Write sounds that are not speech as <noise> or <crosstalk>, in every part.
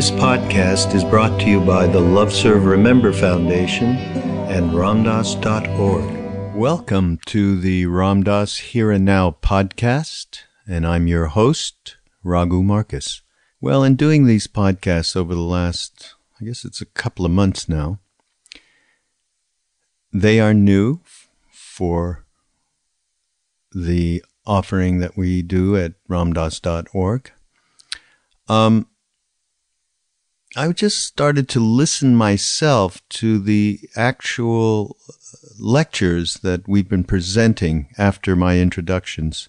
This podcast is brought to you by the Love Serve Remember Foundation and RamDass.org. Welcome to the Ram Dass Here and Now podcast, and I'm your host, Raghu Markus. Well, in doing these podcasts over the last, I guess it's a couple of months now, they are new for the offering that we do at ramdass.org. Um, I just started to listen myself to the actual lectures that we've been presenting after my introductions.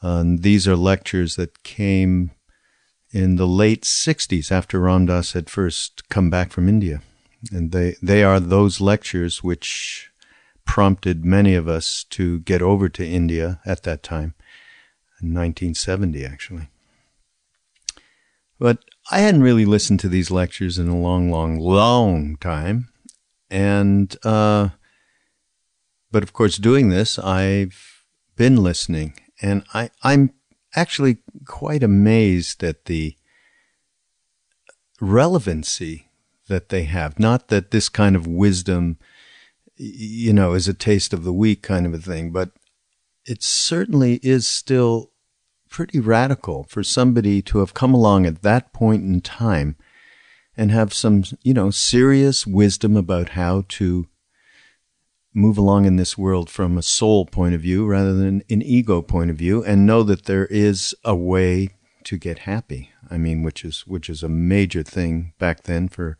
Um, these are lectures that came in the late 60s after Ram Dass had first come back from India. And they, they are those lectures which prompted many of us to get over to India at that time, in 1970 actually. But I hadn't really listened to these lectures in a long, long, long time. And, uh, but of course, doing this, I've been listening and I, I'm actually quite amazed at the relevancy that they have. Not that this kind of wisdom, you know, is a taste of the week kind of a thing, but it certainly is still pretty radical for somebody to have come along at that point in time and have some, you know, serious wisdom about how to move along in this world from a soul point of view rather than an ego point of view and know that there is a way to get happy. I mean, which is, which is a major thing back then for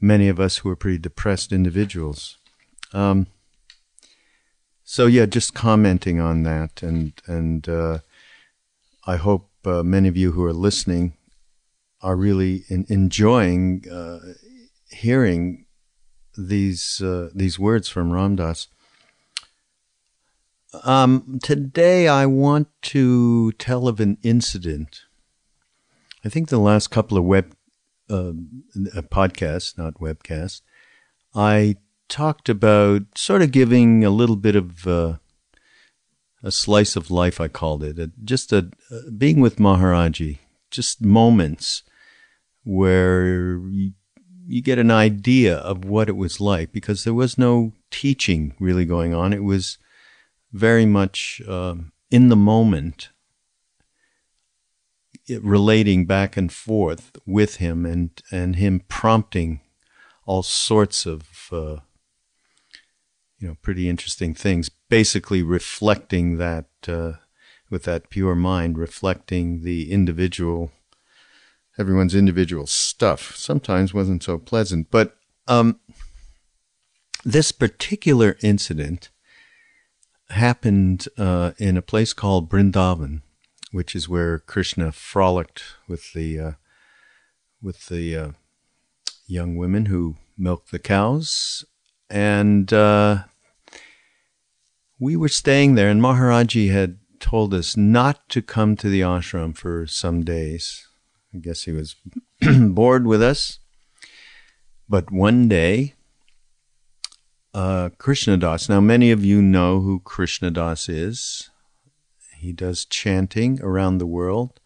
many of us who are pretty depressed individuals. Um, so yeah, just commenting on that and, and, uh, I hope uh, many of you who are listening are really in, enjoying uh, hearing these uh, these words from Ram Dass. Um, today, I want to tell of an incident. I think the last couple of web uh, podcasts, not webcasts, I talked about sort of giving a little bit of uh, a slice of life, I called it. A, just a, a, being with Maharaji, just moments where you, you, get an idea of what it was like because there was no teaching really going on. It was very much uh, in the moment, relating back and forth with him and, and him prompting all sorts of uh, you know, pretty interesting things. Basically, reflecting that uh, with that pure mind, reflecting the individual, everyone's individual stuff. Sometimes wasn't so pleasant, but um, this particular incident happened uh, in a place called Brindavan, which is where Krishna frolicked with the uh, with the uh, young women who milked the cows, and uh, we were staying there, and Maharaji had told us not to come to the ashram for some days. I guess he was <clears throat> bored with us. But one day, uh, Krishna Das. Now, many of you know who Krishna Das is. He does chanting around the world,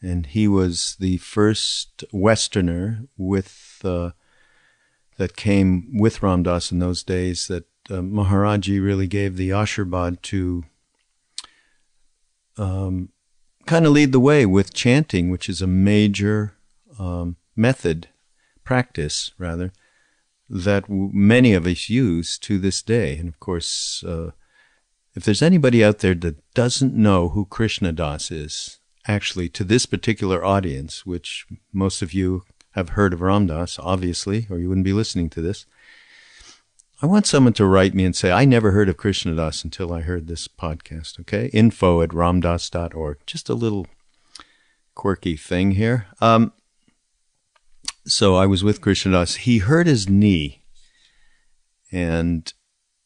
and he was the first Westerner with uh, that came with Ram Dass in those days that uh, Maharaji really gave the Ashirvad to um, kind of lead the way with chanting, which is a major um, method, practice rather, that w- many of us use to this day. And of course, uh, if there's anybody out there that doesn't know who Krishna Das is, actually to this particular audience, which most of you have heard of Ram Dass, obviously, or you wouldn't be listening to this. I want someone to write me and say, I never heard of Krishna Das until I heard this podcast, okay? Info at ramdass.org. Just a little quirky thing here. Um, so I was with Krishna Das. He hurt his knee and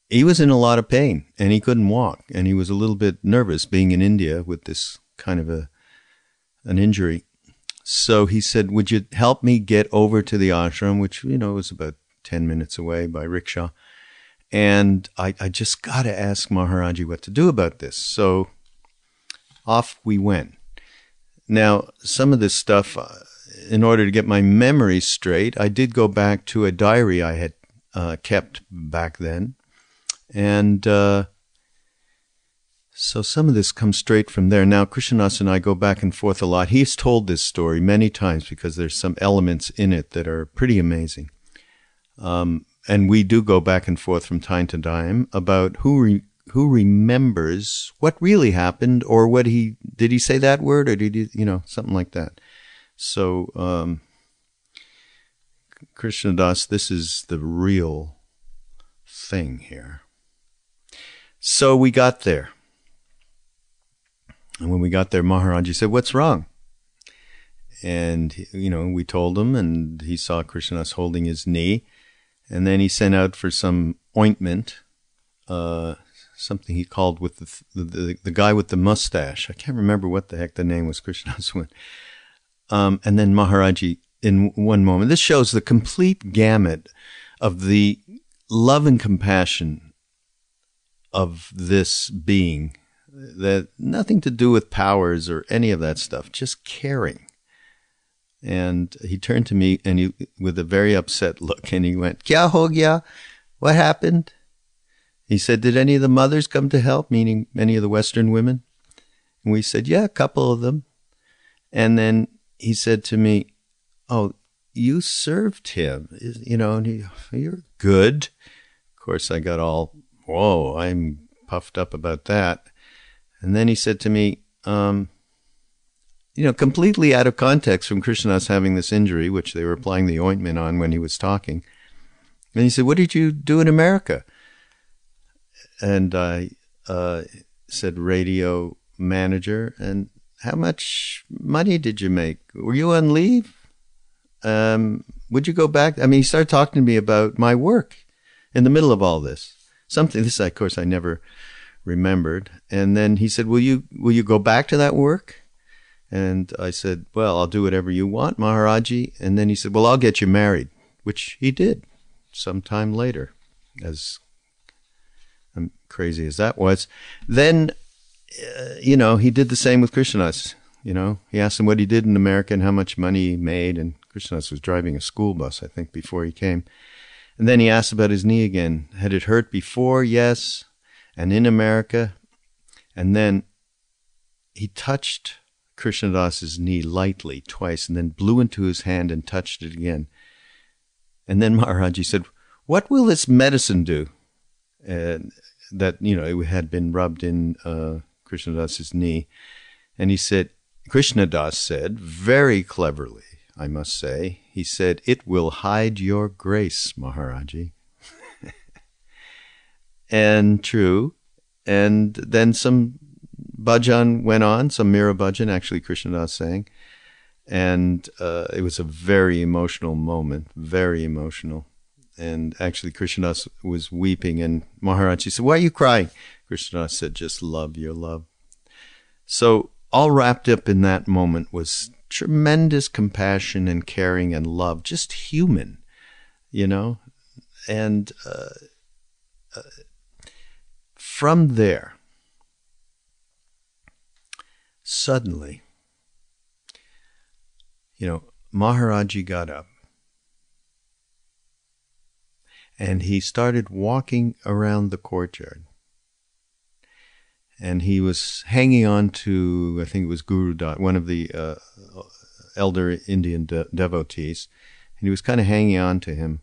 he was in a lot of pain and he couldn't walk and he was a little bit nervous being in India with this kind of a an injury. So he said, Would you help me get over to the ashram, which, you know, was about 10 minutes away by rickshaw? And I, I just got to ask Maharaji what to do about this. So off we went. Now, some of this stuff, uh, in order to get my memory straight, I did go back to a diary I had uh, kept back then. And uh, so some of this comes straight from there. Now, Krishna Das and I go back and forth a lot. He's told this story many times because there's some elements in it that are pretty amazing. Um, and we do go back and forth from time to time about who re- who remembers what really happened or what he did he say that word or did he you know something like that. So um, Krishna Das, this is the real thing here. So we got there. And when we got there, Maharaji said, What's wrong? And, you know, we told him, and he saw Krishna Das holding his knee. And then he sent out for some ointment, uh, something he called with the, the, the, guy with the mustache. I can't remember what the heck the name was, Krishna Das. <laughs> Um, and then Maharaji, in one moment, this shows the complete gamut of the love and compassion of this being that nothing to do with powers or any of that stuff, just caring. And he turned to me and he, with a very upset look, and he went, "Kya ho gya? What happened?" He said, "Did any of the mothers come to help?" Meaning many of the Western women. And we said, "Yeah, a couple of them." And then he said to me, "Oh, you served him, you know, and he, you're good." Of course, I got all, "Whoa!" I'm puffed up about that. And then he said to me, um, you know, completely out of context from Krishnas having this injury, which they were applying the ointment on when he was talking. And he said, What did you do in America? And I uh, said, Radio manager. And how much money did you make? Were you on leave? Um, would you go back? I mean, he started talking to me about my work in the middle of all this. Something, this, of course, I never remembered. And then he said, "Will you will you go back to that work?" And I said, "Well, I'll do whatever you want, Maharaji." And then he said, "Well, I'll get you married," which he did sometime later, as crazy as that was. Then, uh, you know, he did the same with Krishna Das. You know, he asked him what he did in America and how much money he made. And Krishna Das was driving a school bus, I think, before he came. And then he asked about his knee again. Had it hurt before? Yes and in America. And then he touched Krishna Das's knee lightly twice and then blew into his hand and touched it again. And then Maharaji said, What will this medicine do? And that, you know, it had been rubbed in uh, Krishna Das's knee. And he said, Krishna Das said, very cleverly, I must say, he said, It will hide your grace, Maharaji <laughs> and true. And then some bhajan went on, some Mira bhajan, actually Krishna Das sang. And uh, it was a very emotional moment, very emotional. And actually, Krishna Das was weeping, and Maharaji said, Why are you crying? Krishna Das said, Just love your love. So, all wrapped up in that moment was tremendous compassion and caring and love, just human, you know? And uh, uh, from there, suddenly, you know, Maharaji got up and he started walking around the courtyard. and he was hanging on to, I think it was Guru Dat, one of the uh, elder Indian de- devotees, and he was kind of hanging on to him,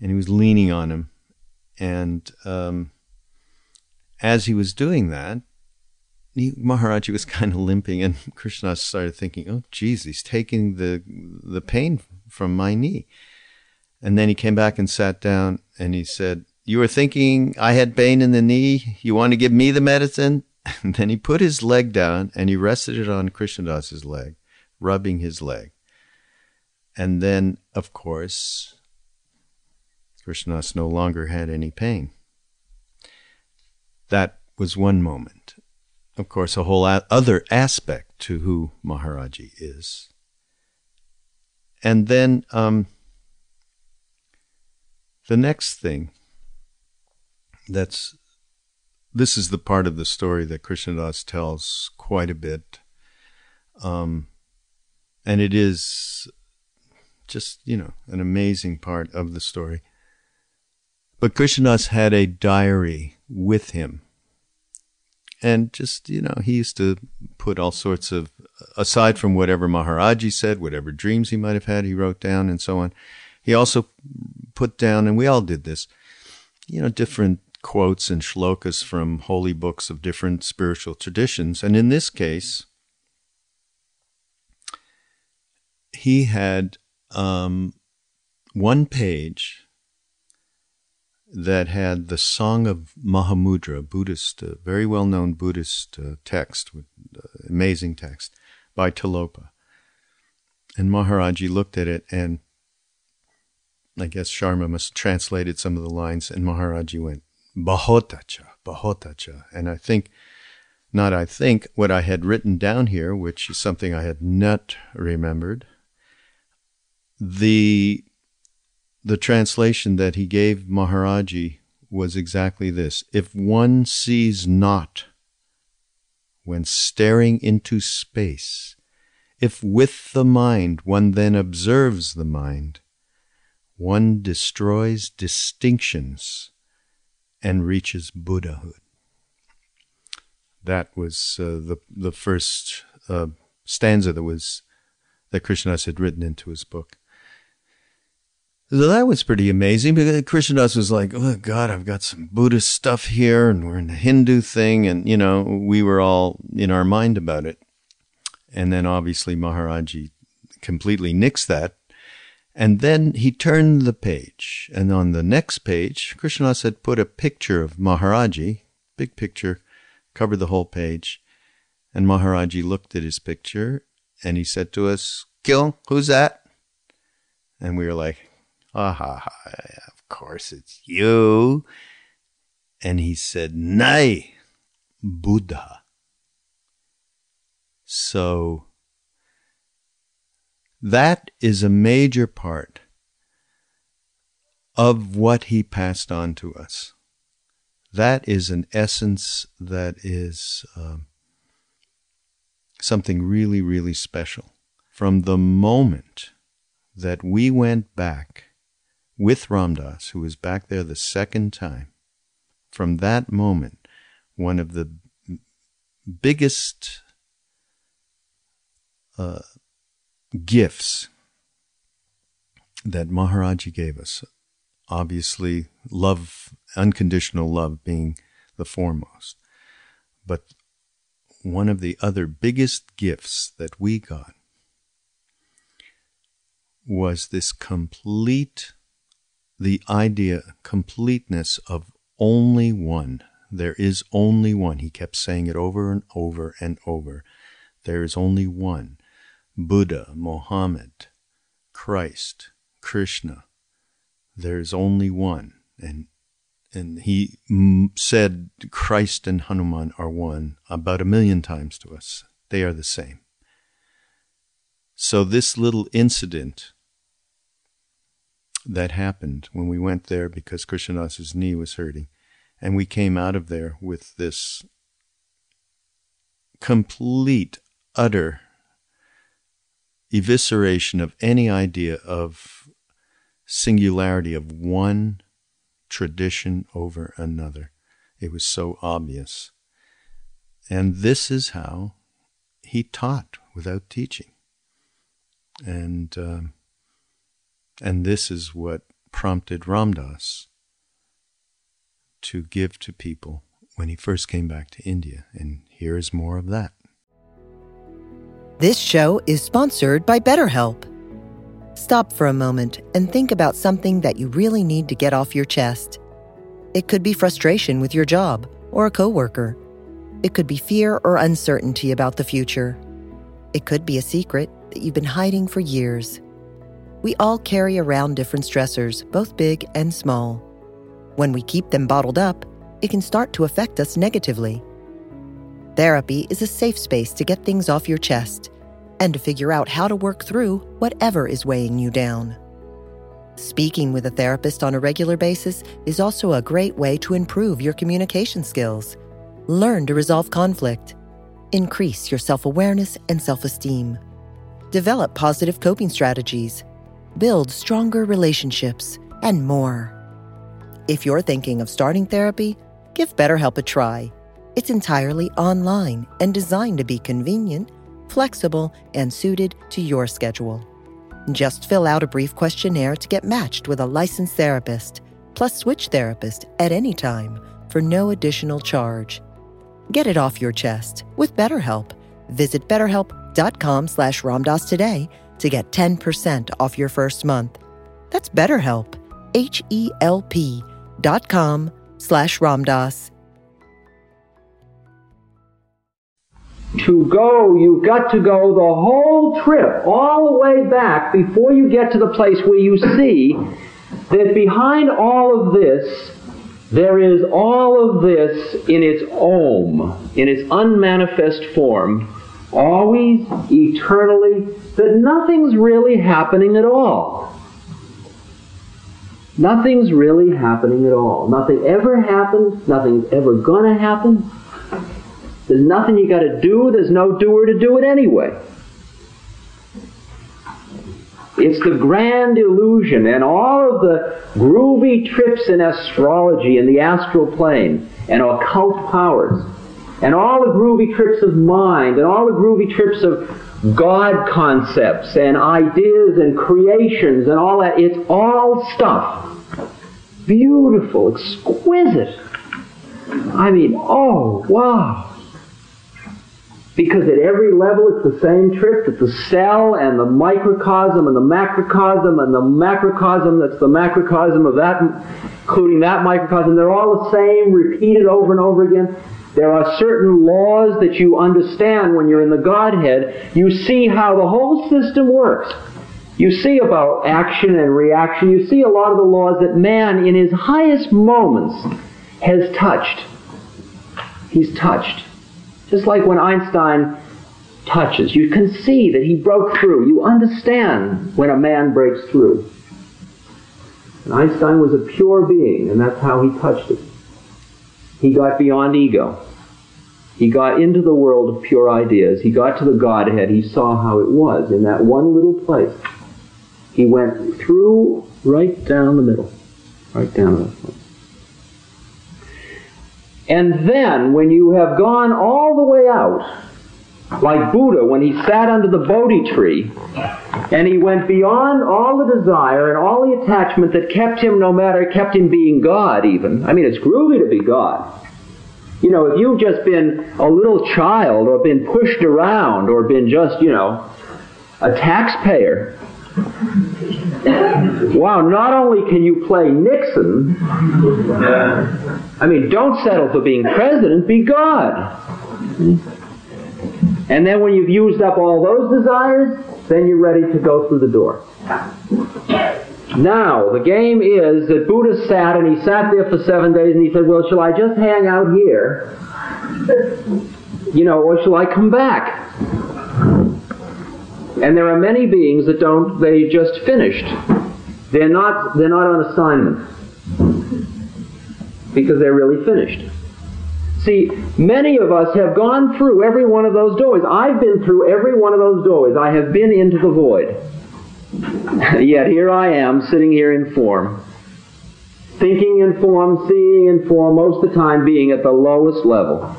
and he was leaning on him, and um, as he was doing that, Maharaji was <laughs> kind of limping, and Krishna started thinking, "Oh, geez, he's taking the the pain from my knee." And then he came back and sat down, and he said, "You were thinking I had pain in the knee. You want to give me the medicine?" <laughs> And then he put his leg down and he rested it on Krishna Das's leg, rubbing his leg. And then, of course, Krishna Das no longer had any pain. That was one moment of course, a whole other aspect to who Maharaji is. And then um, the next thing that's this is the part of the story that Krishna Das tells quite a bit. Um, and it is just, you know, an amazing part of the story. But Krishna Das had a diary with him and just you know he used to put all sorts of aside from whatever maharaji said whatever dreams he might have had he wrote down and so on. He also put down and we all did this you know different quotes and shlokas from holy books of different spiritual traditions. And in this case he had um, one page that had the Song of Mahamudra, Buddhist, very well known Buddhist uh, text, with, uh, amazing text by Tilopa. And Maharaji looked at it, and I guess Sharma must have translated some of the lines, and Maharaji went, Bahotacha, Bahotacha. And I think, not I think, what I had written down here, which is something I had not remembered, the the translation that he gave Maharaji was exactly this If one sees not when staring into space, if with the mind one then observes the mind, one destroys distinctions and reaches Buddhahood. That was uh, the the first uh, stanza that was that Krishna Das had written into his book. So that was pretty amazing because Krishna Das was like, oh God, I've got some Buddhist stuff here and we're in the Hindu thing. And, you know, we were all in our mind about it. And then obviously Maharaji completely nixed that. And then he turned the page. And on the next page, Krishna Das had put a picture of Maharaji, big picture, covered the whole page. And Maharaji looked at his picture and he said to us, Kill, who's that? And we were like, ha ha ha, of course it's you. And he said, Nay, Buddha. So that is a major part of what he passed on to us. That is an essence that is um, something really, really special. From the moment that we went back with Ram Dass, who was back there the second time. From that moment, one of the biggest uh, gifts that Maharaji gave us, obviously, love, unconditional love being the foremost. But one of the other biggest gifts that we got was this complete the idea, completeness of only one. There is only one. He kept saying it over and over and over. There is only one. Buddha, Mohammed, Christ, Krishna. There is only one. And and he mm, said Christ and Hanuman are one about a million times to us. They are the same. So this little incident that happened when we went there because Krishna Das's knee was hurting. And we came out of there with this complete, utter evisceration of any idea of singularity of one tradition over another. It was so obvious. and this is how he taught without teaching. And, um, and this is what prompted Ram Dass to give to people when he first came back to India. And here is more of that. This show is sponsored by BetterHelp. Stop for a moment and think about something that you really need to get off your chest. It could be frustration with your job or a coworker. It could be fear or uncertainty about the future. It could be a secret that you've been hiding for years. We all carry around different stressors, both big and small. When we keep them bottled up, it can start to affect us negatively. Therapy is a safe space to get things off your chest and to figure out how to work through whatever is weighing you down. Speaking with a therapist on a regular basis is also a great way to improve your communication skills, learn to resolve conflict, increase your self awareness and self esteem, develop positive coping strategies, build stronger relationships, and more. If you're thinking of starting therapy, give BetterHelp a try. It's entirely online and designed to be convenient, flexible, and suited to your schedule. Just fill out a brief questionnaire to get matched with a licensed therapist, plus switch therapist at any time for no additional charge. Get it off your chest with BetterHelp. Visit betterhelp.com slash ramdass today to get 10% off your first month. That's BetterHelp, H-E-L-P dot com slash Ramdass. to go, you've got to go the whole trip, all the way back, before you get to the place where you see that behind all of this, there is all of this in its om, in its unmanifest form, always, eternally, that nothing's really happening at all. Nothing's really happening at all. Nothing ever happens. Nothing's ever going to happen. There's nothing you got to do. There's no doer to do it anyway. It's the grand illusion and all of the groovy trips in astrology and the astral plane and occult powers and all the groovy trips of mind and all the groovy trips of God concepts and ideas and creations and all that. It's all stuff. Beautiful, exquisite. I mean, oh, wow. Because at every level it's the same trip. It's the cell and the microcosm and the macrocosm and the macrocosm that's the macrocosm of that, including that microcosm. They're all the same, repeated over and over again. There are certain laws that you understand when you're in the Godhead. You see how the whole system works. You see about action and reaction. You see a lot of the laws that man, in his highest moments, has touched. He's touched. Just like when Einstein touches, you can see that he broke through. You understand when a man breaks through. And Einstein was a pure being, and that's how he touched it. He got beyond ego. He got into the world of pure ideas. He got to the Godhead. He saw how it was in that one little place. He went through right down the middle. Right down the middle. And then, when you have gone all the way out, like Buddha when he sat under the Bodhi tree, and he went beyond all the desire and all the attachment that kept him, no matter, kept him being God even. I mean, it's groovy to be God. You know, if you've just been a little child or been pushed around or been just, you know, a taxpayer, wow, not only can you play Nixon, I mean, don't settle for being president, be God. And then when you've used up all those desires, then you're ready to go through the door. Now, the game is that Buddha sat and he sat there for seven days and he said, Well, shall I just hang out here? You know, or shall I come back? And there are many beings that don't, they just finished. They're not, they're not on assignment. Because they're really finished. See, many of us have gone through every one of those doorways. I've been through every one of those doorways. I have been into the void. <laughs> Yet here I am, sitting here in form. Thinking in form, seeing in form, most of the time being at the lowest level.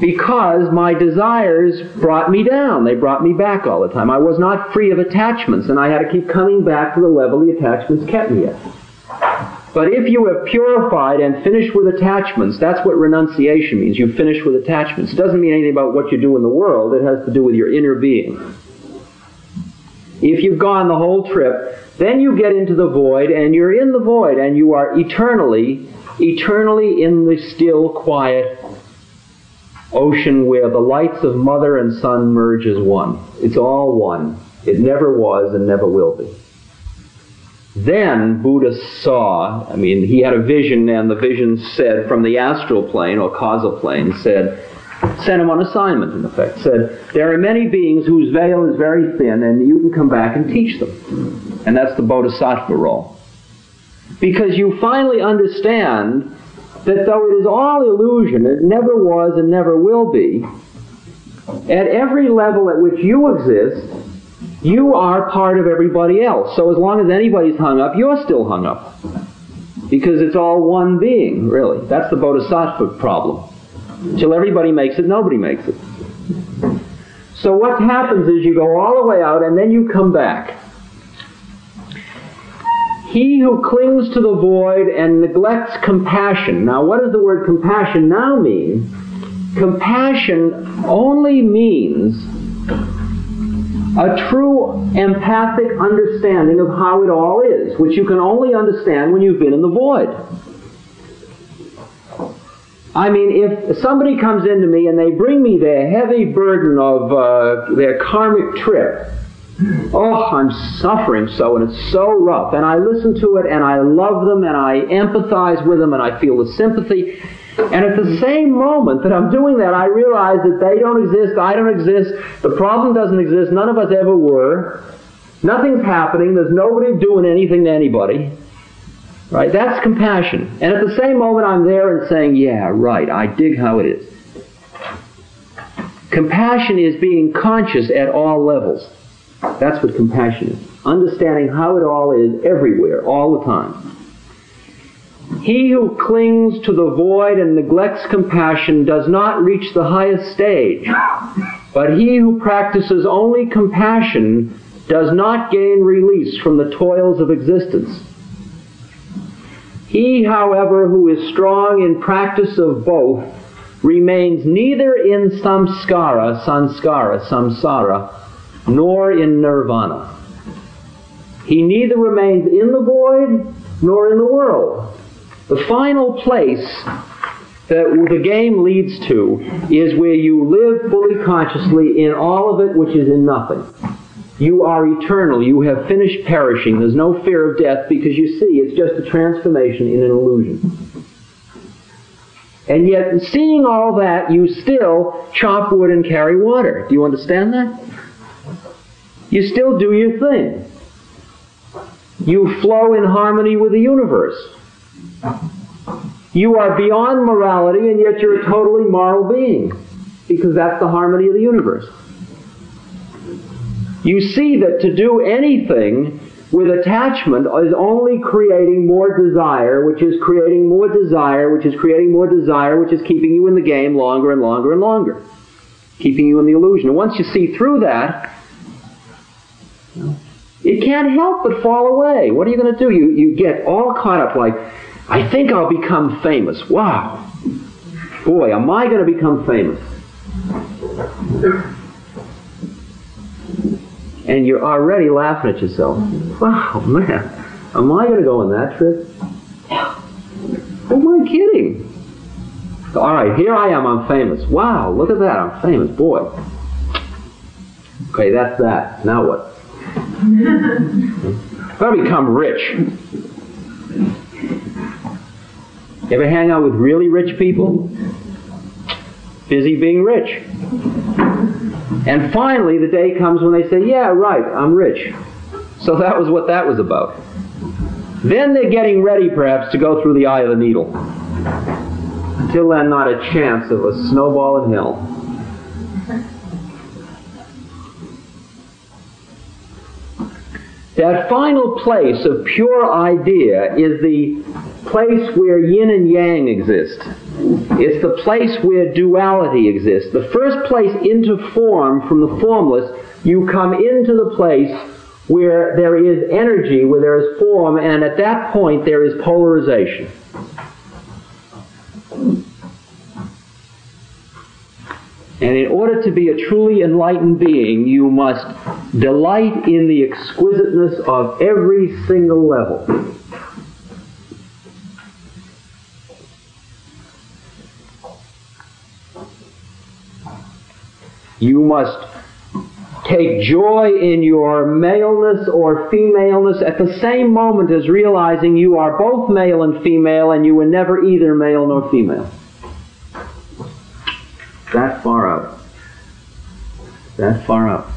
because my desires brought me down. They brought me back all the time. I was not free of attachments, and I had to keep coming back to the level the attachments kept me at. But if you have purified and finished with attachments, that's what renunciation means. You finish with attachments. It doesn't mean anything about what you do in the world, it has to do with your inner being. If you've gone the whole trip, then you get into the void, and you're in the void, and you are eternally, eternally in the still, quiet ocean where the lights of mother and son merge as one. It's all one. It never was and never will be. Then Buddha saw, I mean, he had a vision, and the vision said from the astral plane or causal plane, said, sent him on assignment, in effect, said, There are many beings whose veil is very thin, and you can come back and teach them. And that's the Bodhisattva role. Because you finally understand that though it is all illusion, it never was and never will be, at every level at which you exist, you are part of everybody else. So as long as anybody's hung up, you're still hung up. Because it's all one being, really. That's the bodhisattva problem. Until everybody makes it, nobody makes it. So what happens is you go all the way out and then you come back. He who clings to the void and neglects compassion. Now, what does the word compassion now mean? Compassion only means a true empathic understanding of how it all is, which you can only understand when you've been in the void. I mean, if somebody comes into me and they bring me their heavy burden of uh, their karmic trip, oh, I'm suffering so, and it's so rough, and I listen to it, and I love them, and I empathize with them, and I feel the sympathy, and at the same moment that I'm doing that, I realize that they don't exist, I don't exist, the problem doesn't exist, none of us ever were, nothing's happening, there's nobody doing anything to anybody. Right? That's compassion. And at the same moment, I'm there and saying, yeah, right, I dig how it is. Compassion is being conscious at all levels. That's what compassion is. Understanding how it all is everywhere, all the time. He who clings to the void and neglects compassion does not reach the highest stage. But he who practices only compassion does not gain release from the toils of existence. He, however, who is strong in practice of both remains neither in samskara, sanskara, samsara, nor in nirvana. He neither remains in the void nor in the world. The final place that the game leads to is where you live fully consciously in all of it which is in nothing. You are eternal. You have finished perishing. There's no fear of death because you see it's just a transformation in an illusion. And yet, seeing all that, you still chop wood and carry water. Do you understand that? You still do your thing. You flow in harmony with the universe. You are beyond morality, and yet you're a totally moral being because that's the harmony of the universe you see that to do anything with attachment is only creating more desire, which is creating more desire, which is creating more desire, which is keeping you in the game longer and longer and longer, keeping you in the illusion. And once you see through that, it can't help but fall away. What are you going to do? You, you get all caught up like, I think I'll become famous. Wow. Boy, am I going to become famous? and you're already laughing at yourself. Wow, man, am I going to go on that trip? Who am I kidding? All right, here I am, I'm famous. Wow, look at that, I'm famous, boy. Okay, that's that. Now what? <laughs> Gotta become rich. You ever hang out with really rich people? Busy being rich. And finally, the day comes when they say, Yeah, right, I'm rich. So that was what that was about. Then they're getting ready, perhaps, to go through the eye of the needle. Until then, not a chance of a snowball in hell. That final place of pure idea is the place where yin and yang exist. It's the place where duality exists. The first place into form from the formless, you come into the place where there is energy, where there is form, and at that point there is polarization. And in order to be a truly enlightened being, you must delight in the exquisiteness of every single level. You must take joy in your maleness or femaleness at the same moment as realizing you are both male and female and you were never either male nor female. That far up. That far up.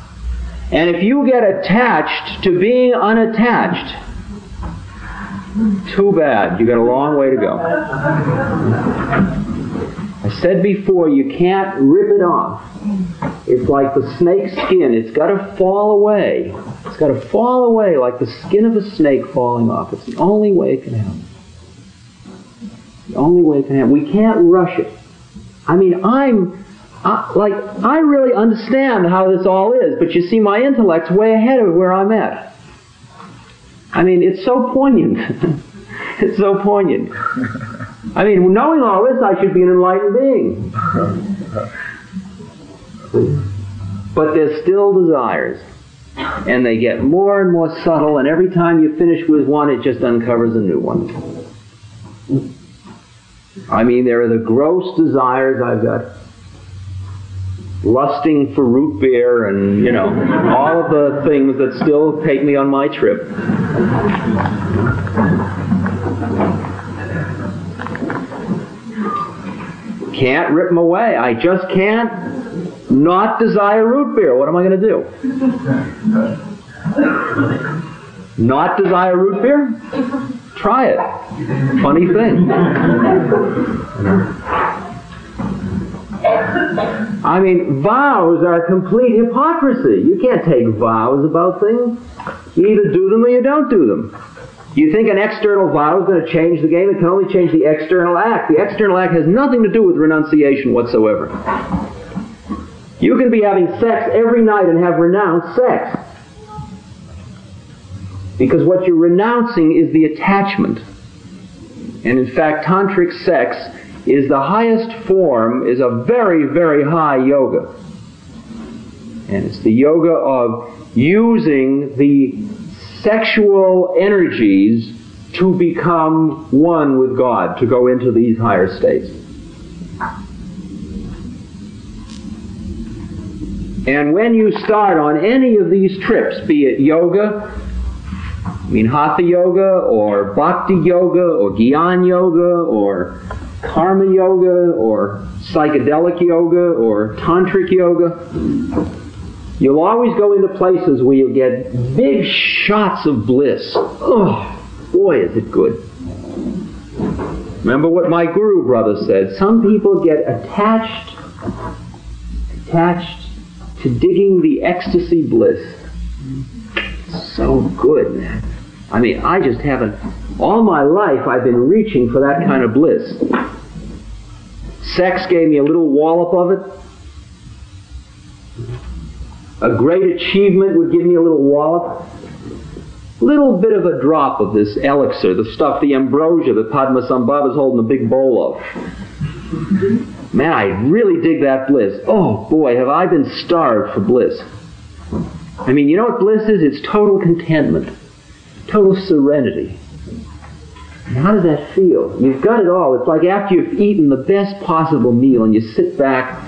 And if you get attached to being unattached, too bad. You got a long way to go. I said before, you can't rip it off. It's like the snake's skin. It's got to fall away. It's got to fall away like the skin of a snake falling off. It's the only way it can happen. The only way it can happen. We can't rush it. I mean, I'm I, like I really understand how this all is, but you see, my intellect's way ahead of where I'm at. I mean, it's so poignant. <laughs> it's so poignant. I mean, knowing all this, I should be an enlightened being. But there's still desires. And they get more and more subtle, and every time you finish with one, it just uncovers a new one. I mean, there are the gross desires I've got lusting for root beer and, you know, all of the things that still take me on my trip. Can't rip them away. I just can't not desire root beer. What am I going to do? Not desire root beer? Try it. Funny thing. I mean, vows are complete hypocrisy. You can't take vows about things. You either do them or you don't do them. You think an external vow is going to change the game? It can only change the external act. The external act has nothing to do with renunciation whatsoever. You can be having sex every night and have renounced sex. Because what you're renouncing is the attachment. And in fact, tantric sex is the highest form, is a very, very high yoga. And it's the yoga of using the sexual energies to become one with God, to go into these higher states. And when you start on any of these trips, be it yoga, I mean Hatha yoga, or Bhakti yoga, or Gyan yoga, or karma yoga or psychedelic yoga or tantric yoga. You'll always go into places where you get big shots of bliss. Oh, boy, is it good. Remember what my guru brother said. Some people get attached, attached to digging the ecstasy bliss. So good, man. I mean, I just haven't all my life, I've been reaching for that kind of bliss. Sex gave me a little wallop of it. A great achievement would give me a little wallop. Little bit of a drop of this elixir, the stuff, the ambrosia that Padmasambhava is holding a big bowl of. Man, I really dig that bliss. Oh boy, have I been starved for bliss. I mean, you know what bliss is? It's total contentment, total serenity. How does that feel? You've got it all. It's like after you've eaten the best possible meal and you sit back.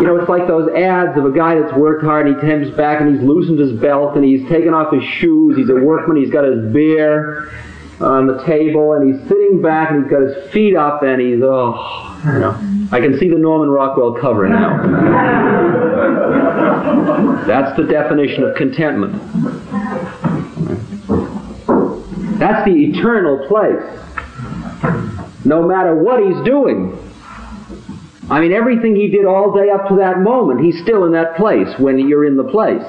You know, it's like those ads of a guy that's worked hard and he comes back and he's loosened his belt and he's taken off his shoes. He's a workman. He's got his beer on the table and he's sitting back and he's got his feet up and he's, oh, you know. I can see the Norman Rockwell cover now. That's the definition of contentment. That's the eternal place. No matter what he's doing. I mean, everything he did all day up to that moment, he's still in that place when you're in the place.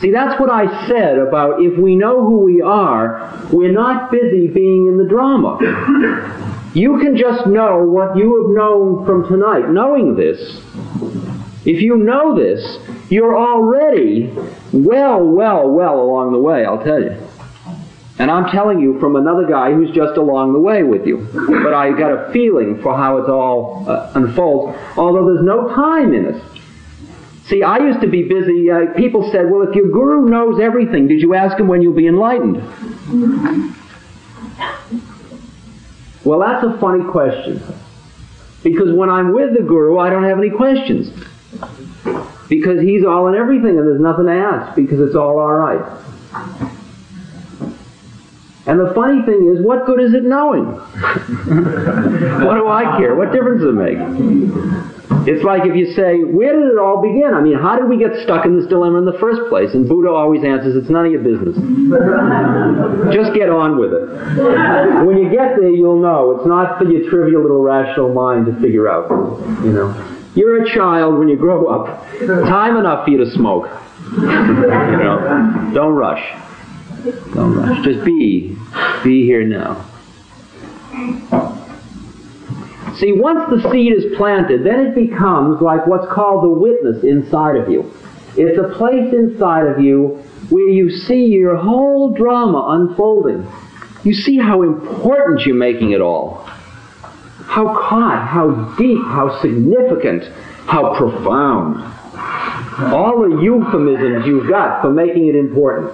See, that's what I said about if we know who we are, we're not busy being in the drama. You can just know what you have known from tonight. Knowing this, if you know this, you're already well, well, well along the way, I'll tell you. And I'm telling you from another guy who's just along the way with you. But I got a feeling for how it all uh, unfolds, although there's no time in it. See, I used to be busy. Uh, people said, well, if your guru knows everything, did you ask him when you'll be enlightened? Well, that's a funny question. Because when I'm with the guru, I don't have any questions. Because he's all in everything and there's nothing to ask because it's all all right. And the funny thing is, what good is it knowing? <laughs> what do I care? What difference does it make? It's like if you say, where did it all begin? I mean, how did we get stuck in this dilemma in the first place? And Buddha always answers, it's none of your business. <laughs> Just get on with it. When you get there, you'll know. It's not for your trivial little rational mind to figure out. You know, you're a child when you grow up. Time enough for you to smoke. <laughs> you know, don't rush. Don't rush. Just be. Be here now. See, once the seed is planted, then it becomes like what's called the witness inside of you. It's a place inside of you where you see your whole drama unfolding. You see how important you're making it all. How caught, how deep, how significant, how profound. All the euphemisms you've got for making it important.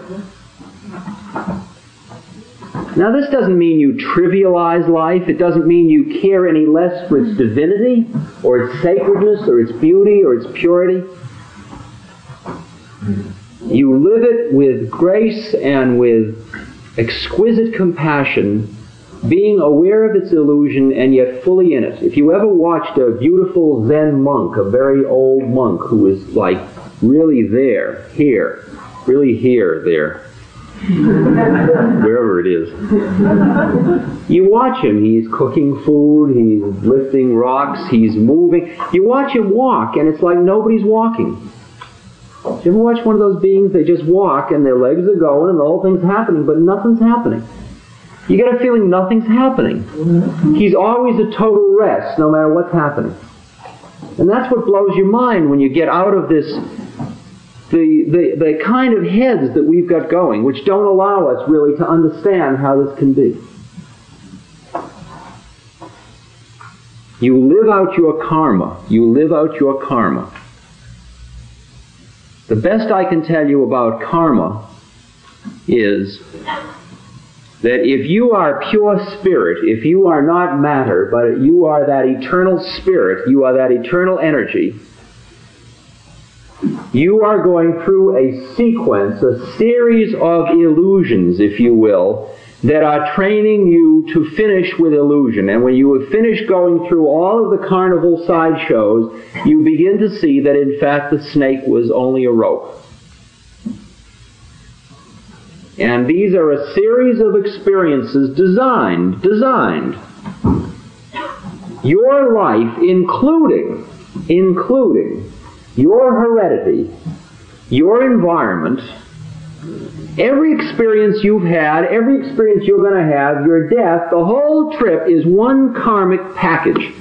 Now, this doesn't mean you trivialize life. It doesn't mean you care any less for its divinity, or its sacredness, or its beauty, or its purity. You live it with grace and with exquisite compassion, being aware of its illusion and yet fully in it. If you ever watched a beautiful Zen monk, a very old monk who is like really there, here, really here, there, wherever it is. You watch him, he's cooking food, he's lifting rocks, he's moving. You watch him walk, and it's like nobody's walking. You ever watch one of those beings? They just walk, and their legs are going, and the whole thing's happening, but nothing's happening. You get a feeling nothing's happening. He's always a total rest, no matter what's happening. And that's what blows your mind when you get out of this the, the, the kind of heads that we've got going, which don't allow us really to understand how this can be. You live out your karma. You live out your karma. The best I can tell you about karma is that if you are pure spirit, if you are not matter, but you are that eternal spirit, you are that eternal energy, you are going through a sequence, a series of illusions, if you will, that are training you to finish with illusion. And when you have finished going through all of the carnival sideshows, you begin to see that in fact the snake was only a rope. And these are a series of experiences designed, designed. Your life, including, including your heredity, your environment, every experience you've had, every experience you're going to have, your death, the whole trip is one karmic package.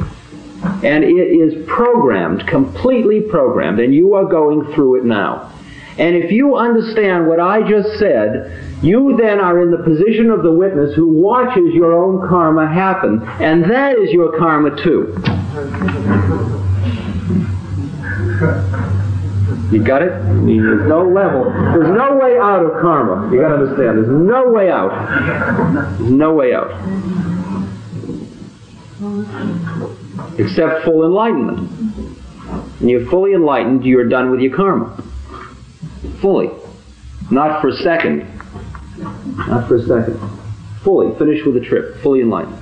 And it is programmed, completely programmed, and you are going through it now. And if you understand what I just said, you then are in the position of the witness who watches your own karma happen, and that is your karma too. You got it? There's no level. There's no way out of karma. You got to understand. There's no way out. No way out. Except full enlightenment. When you're fully enlightened, you're done with your karma. Fully. Not for a second. Not for a second. Fully. Finish with the trip. Fully enlightened.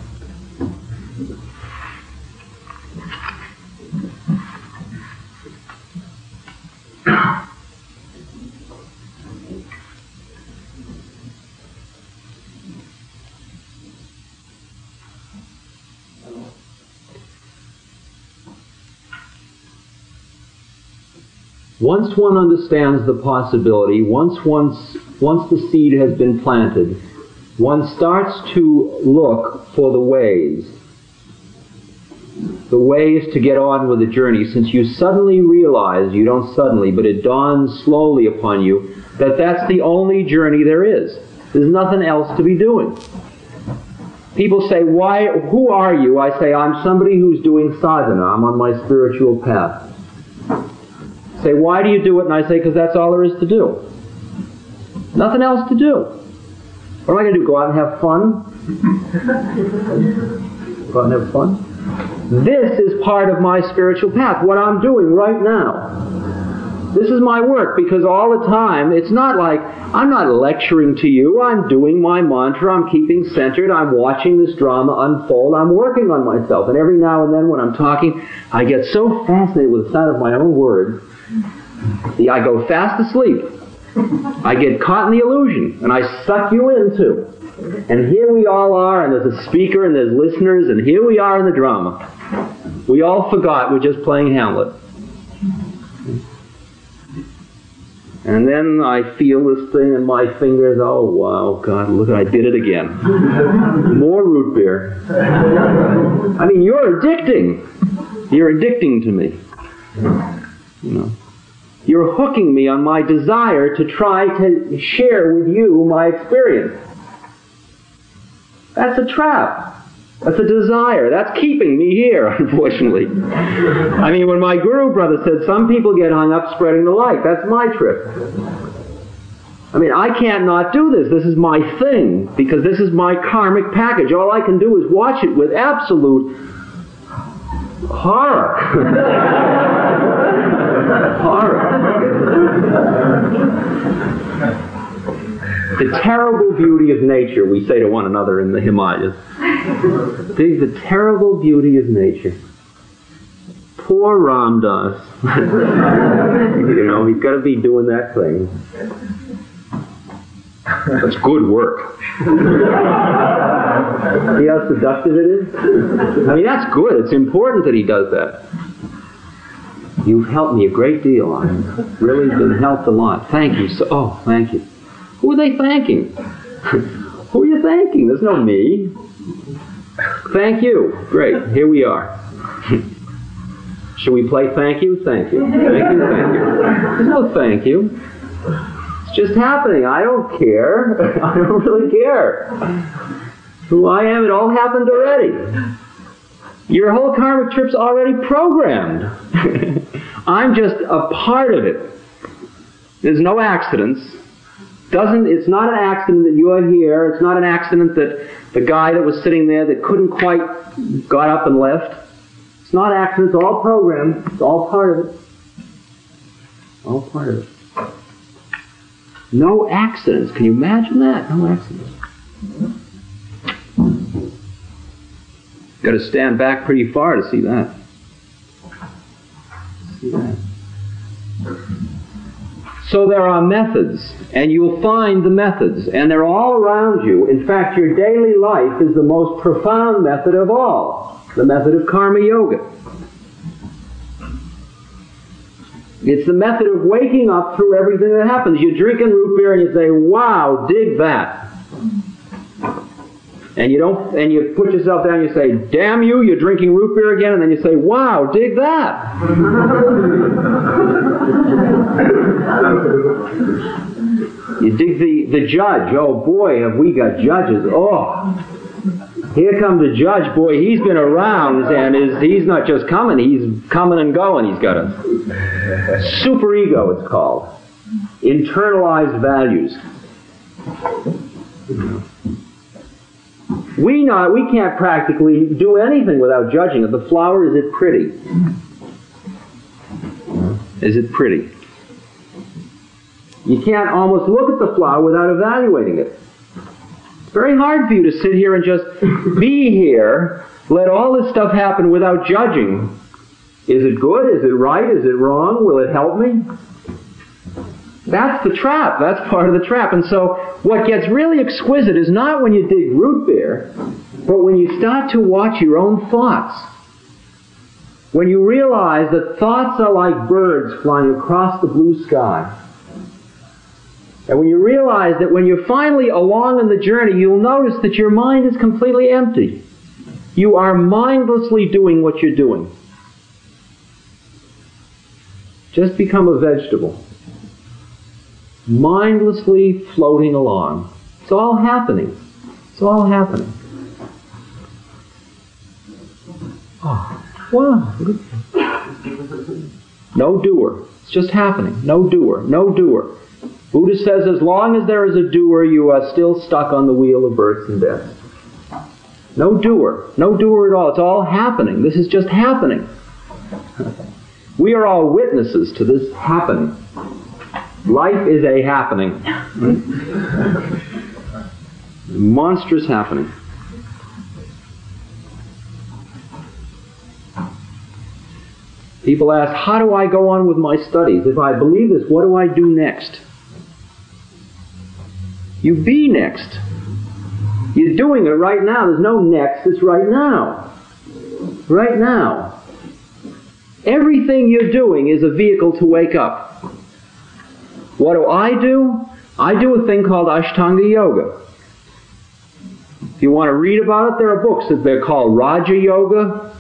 Once one understands the possibility, once, once, once the seed has been planted, one starts to look for the ways the ways to get on with the journey since you suddenly realize, you don't suddenly, but it dawns slowly upon you that that's the only journey there is. There's nothing else to be doing. People say, why, who are you? I say, I'm somebody who's doing sadhana. I'm on my spiritual path. Say, why do you do it? And I say, because that's all there is to do. Nothing else to do. What am I going to do? Go out and have fun? <laughs> Go out and have fun? This is part of my spiritual path, what I'm doing right now. This is my work because all the time, it's not like I'm not lecturing to you. I'm doing my mantra. I'm keeping centered. I'm watching this drama unfold. I'm working on myself. And every now and then when I'm talking, I get so fascinated with the sound of my own words. I go fast asleep. I get caught in the illusion and I suck you into. And here we all are, and there's a speaker and there's listeners, and here we are in the drama. We all forgot we're just playing Hamlet. And then I feel this thing in my fingers. Oh, wow, God, look, I did it again. More root beer. I mean, you're addicting. You're addicting to me. You know. You're hooking me on my desire to try to share with you my experience. That's a trap. That's a desire. That's keeping me here, <laughs> unfortunately. I mean, when my guru brother said some people get hung up spreading the light, that's my trip. I mean, I can't not do this. This is my thing because this is my karmic package. All I can do is watch it with absolute horror. <laughs> horror the terrible beauty of nature, we say to one another in the Himalayas. the, the terrible beauty of nature. Poor Ram Dass. <laughs> you know, he's got to be doing that thing. That's good work. See how seductive it is? I mean, that's good. It's important that he does that. You've helped me a great deal. I've really been helped a lot. Thank you. So, oh, thank you. Who are they thanking? <laughs> Who are you thanking? There's no me. Thank you. Great. Here we are. <laughs> Should we play thank you? Thank you. Thank you, thank you. There's no thank you. It's just happening. I don't care. <laughs> I don't really care. Who I am, it all happened already. Your whole karmic trip's already programmed. I'm just a part of it. There's no accidents doesn't it's not an accident that you're here it's not an accident that the guy that was sitting there that couldn't quite got up and left. It's not an accident it's all programmed it's all part of it. All part of it. No accidents can you imagine that? No accidents. Got to stand back pretty far to see that. See that so there are methods, and you'll find the methods, and they're all around you. In fact, your daily life is the most profound method of all the method of karma yoga. It's the method of waking up through everything that happens. You drink in root beer and you say, wow, dig that and you don't and you put yourself down and you say damn you you're drinking root beer again and then you say wow dig that. <laughs> You dig the, the judge. Oh boy have we got judges. Oh here comes the judge. Boy he's been around and is he's not just coming he's coming and going. He's got a super ego it's called. Internalized values we not we can't practically do anything without judging it. The flower is it pretty? Is it pretty? You can't almost look at the flower without evaluating it. It's very hard for you to sit here and just be here, let all this stuff happen without judging. Is it good? Is it right? Is it wrong? Will it help me? That's the trap. That's part of the trap. And so what gets really exquisite is not when you dig root beer, but when you start to watch your own thoughts. When you realize that thoughts are like birds flying across the blue sky. And when you realize that when you're finally along in the journey, you'll notice that your mind is completely empty. You are mindlessly doing what you're doing. Just become a vegetable. Mindlessly floating along. It's all happening. It's all happening. Oh, wow. No doer. It's just happening. No doer. No doer. Buddha says as long as there is a doer, you are still stuck on the wheel of births and deaths. No doer. No doer at all. It's all happening. This is just happening. <laughs> We are all witnesses to this happening. Life is a happening. Monstrous happening. People ask, how do I go on with my studies? If I believe this, what do I do next? You be next. You're doing it right now. There's no next, it's right now. Right now. Everything you're doing is a vehicle to wake up. What do I do? I do a thing called Ashtanga Yoga. If you want to read about it, there are books that they're called Raja Yoga.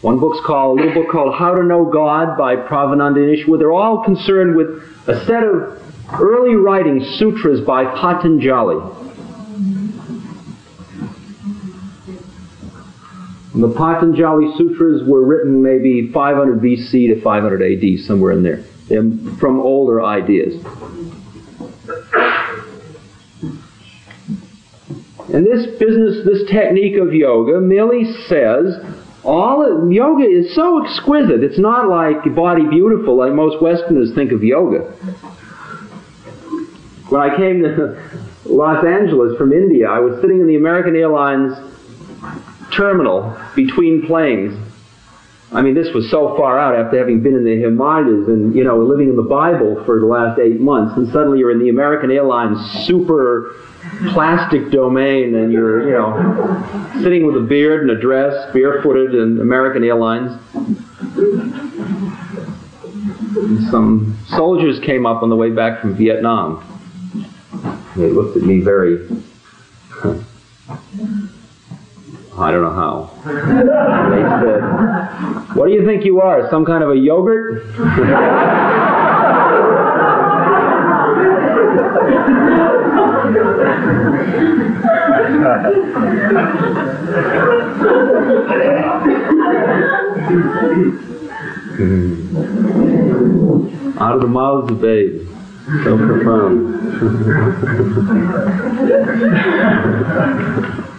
One book's called, a little book called How to Know God by Prabhavananda Inishwa. They're all concerned with a set of early writing sutras by Patanjali. And the Patanjali sutras were written maybe 500 BC to 500 AD, somewhere in there. They're from older ideas. And this business, this technique of yoga merely says all yoga is so exquisite. It's not like body beautiful like most Westerners think of yoga. When I came to <laughs> Los Angeles from India, I was sitting in the American Airlines terminal between planes. I mean, this was so far out after having been in the Himalayas and, you know, living in the Bible for the last eight months, and suddenly you're in the American Airlines super plastic domain and you're, you know, sitting with a beard and a dress, barefooted in American Airlines. And some soldiers came up on the way back from Vietnam. They looked at me very, I don't know how. They said, What do you think you are? Some kind of a yogurt? <laughs> Out of the mouths of babes. So profound. <laughs>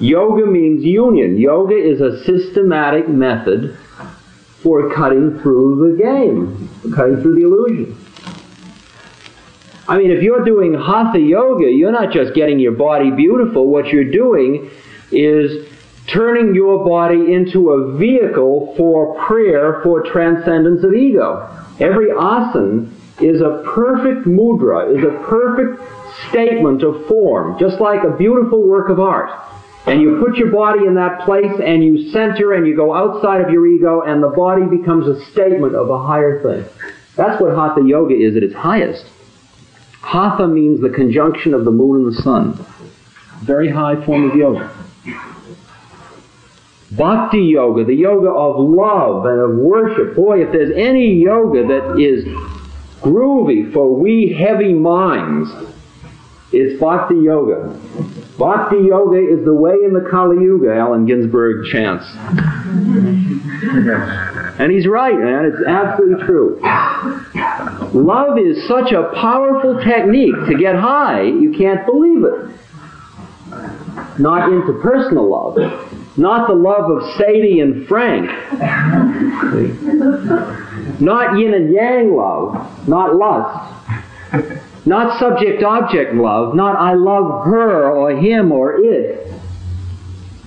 Yoga means union. Yoga is a systematic method for cutting through the game, cutting through the illusion. I mean, if you're doing hatha yoga, you're not just getting your body beautiful. What you're doing is turning your body into a vehicle for prayer for transcendence of ego. Every asana is a perfect mudra, is a perfect statement of form, just like a beautiful work of art. And you put your body in that place and you center and you go outside of your ego and the body becomes a statement of a higher thing. That's what Hatha Yoga is at its highest. Hatha means the conjunction of the moon and the sun. Very high form of yoga. Bhakti yoga, the yoga of love and of worship. Boy, if there's any yoga that is groovy for we heavy minds, it's Bhakti yoga. Bhakti yoga is the way in the Kali Yuga, Allen Ginsberg chants. And he's right, man. It's absolutely true. Love is such a powerful technique to get high, you can't believe it. Not interpersonal love. Not the love of Sadie and Frank. Not yin and yang love. Not lust. Not subject object love, not I love her or him or it,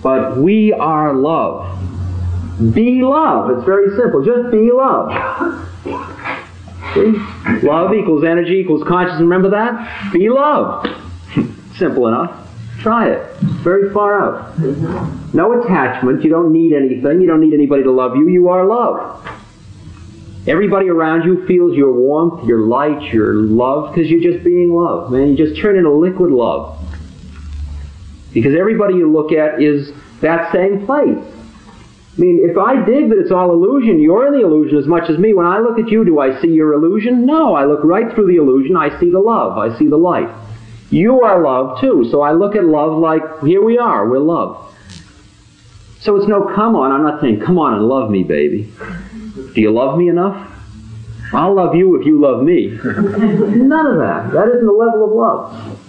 but we are love. Be love. It's very simple. Just be love. See? Love equals energy equals consciousness. Remember that? Be love. <laughs> simple enough. Try it. Very far out. No attachment. You don't need anything. You don't need anybody to love you. You are love. Everybody around you feels your warmth, your light, your love, because you're just being love, man. You just turn into liquid love. Because everybody you look at is that same place. I mean, if I dig that it's all illusion, you're in the illusion as much as me. When I look at you, do I see your illusion? No, I look right through the illusion. I see the love. I see the light. You are love too. So I look at love like, here we are, we're love. So it's no come on. I'm not saying, come on and love me, baby. Do you love me enough? I'll love you if you love me. <laughs> None of that. That isn't the level of love.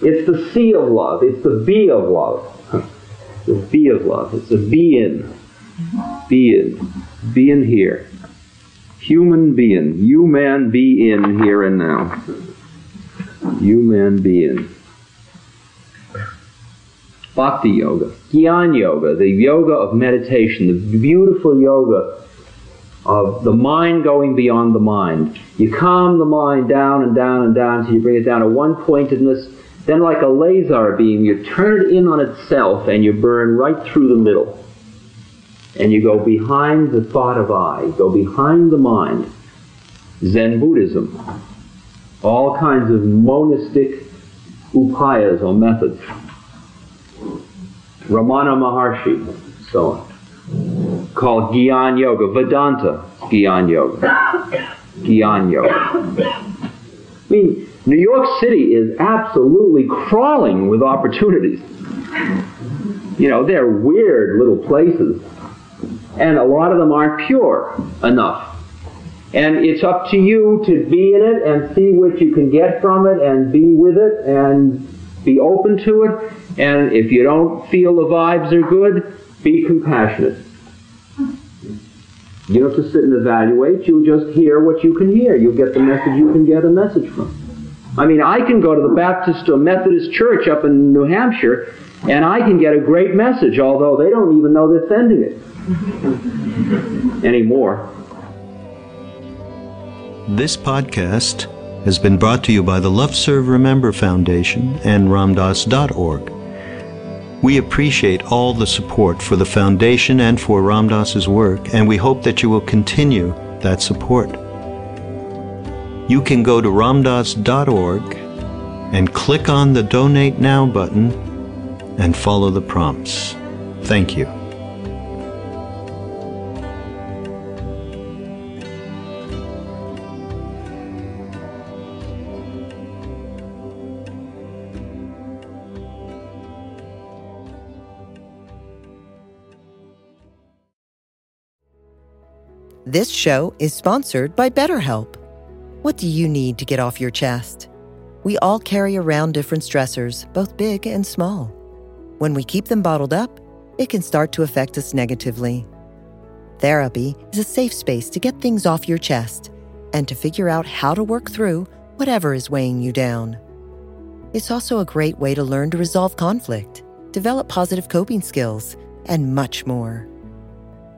It's the sea of love. It's the be of love. The be of love. It's the be in. Being. Being here. Human being. You man be in here and now. You man be in. Bhakti Yoga, Gyan Yoga, the yoga of meditation, the beautiful yoga of the mind going beyond the mind. You calm the mind down and down and down until you bring it down to one pointedness. Then, like a laser beam, you turn it in on itself and you burn right through the middle. And you go behind the thought of I, go behind the mind. Zen Buddhism, all kinds of monistic upayas or methods. Ramana Maharshi, so on. Called Gyan Yoga, Vedanta Gyan Yoga. Gyan Yoga. I mean, New York City is absolutely crawling with opportunities. You know, they're weird little places, and a lot of them aren't pure enough. And it's up to you to be in it and see what you can get from it and be with it and be open to it. And if you don't feel the vibes are good, be compassionate. You don't have to sit and evaluate. You'll just hear what you can hear. You'll get the message you can get a message from. I mean, I can go to the Baptist or Methodist church up in New Hampshire and I can get a great message, although they don't even know they're sending it <laughs> anymore. This podcast has been brought to you by the Love Serve Remember Foundation and RamDass.org. We appreciate all the support for the foundation and for Ram Dass's work, and we hope that you will continue that support. You can go to ramdass.org and click on the Donate Now button and follow the prompts. Thank you. This show is sponsored by BetterHelp. What do you need to get off your chest? We all carry around different stressors, both big and small. When we keep them bottled up, it can start to affect us negatively. Therapy is a safe space to get things off your chest and to figure out how to work through whatever is weighing you down. It's also a great way to learn to resolve conflict, develop positive coping skills, and much more.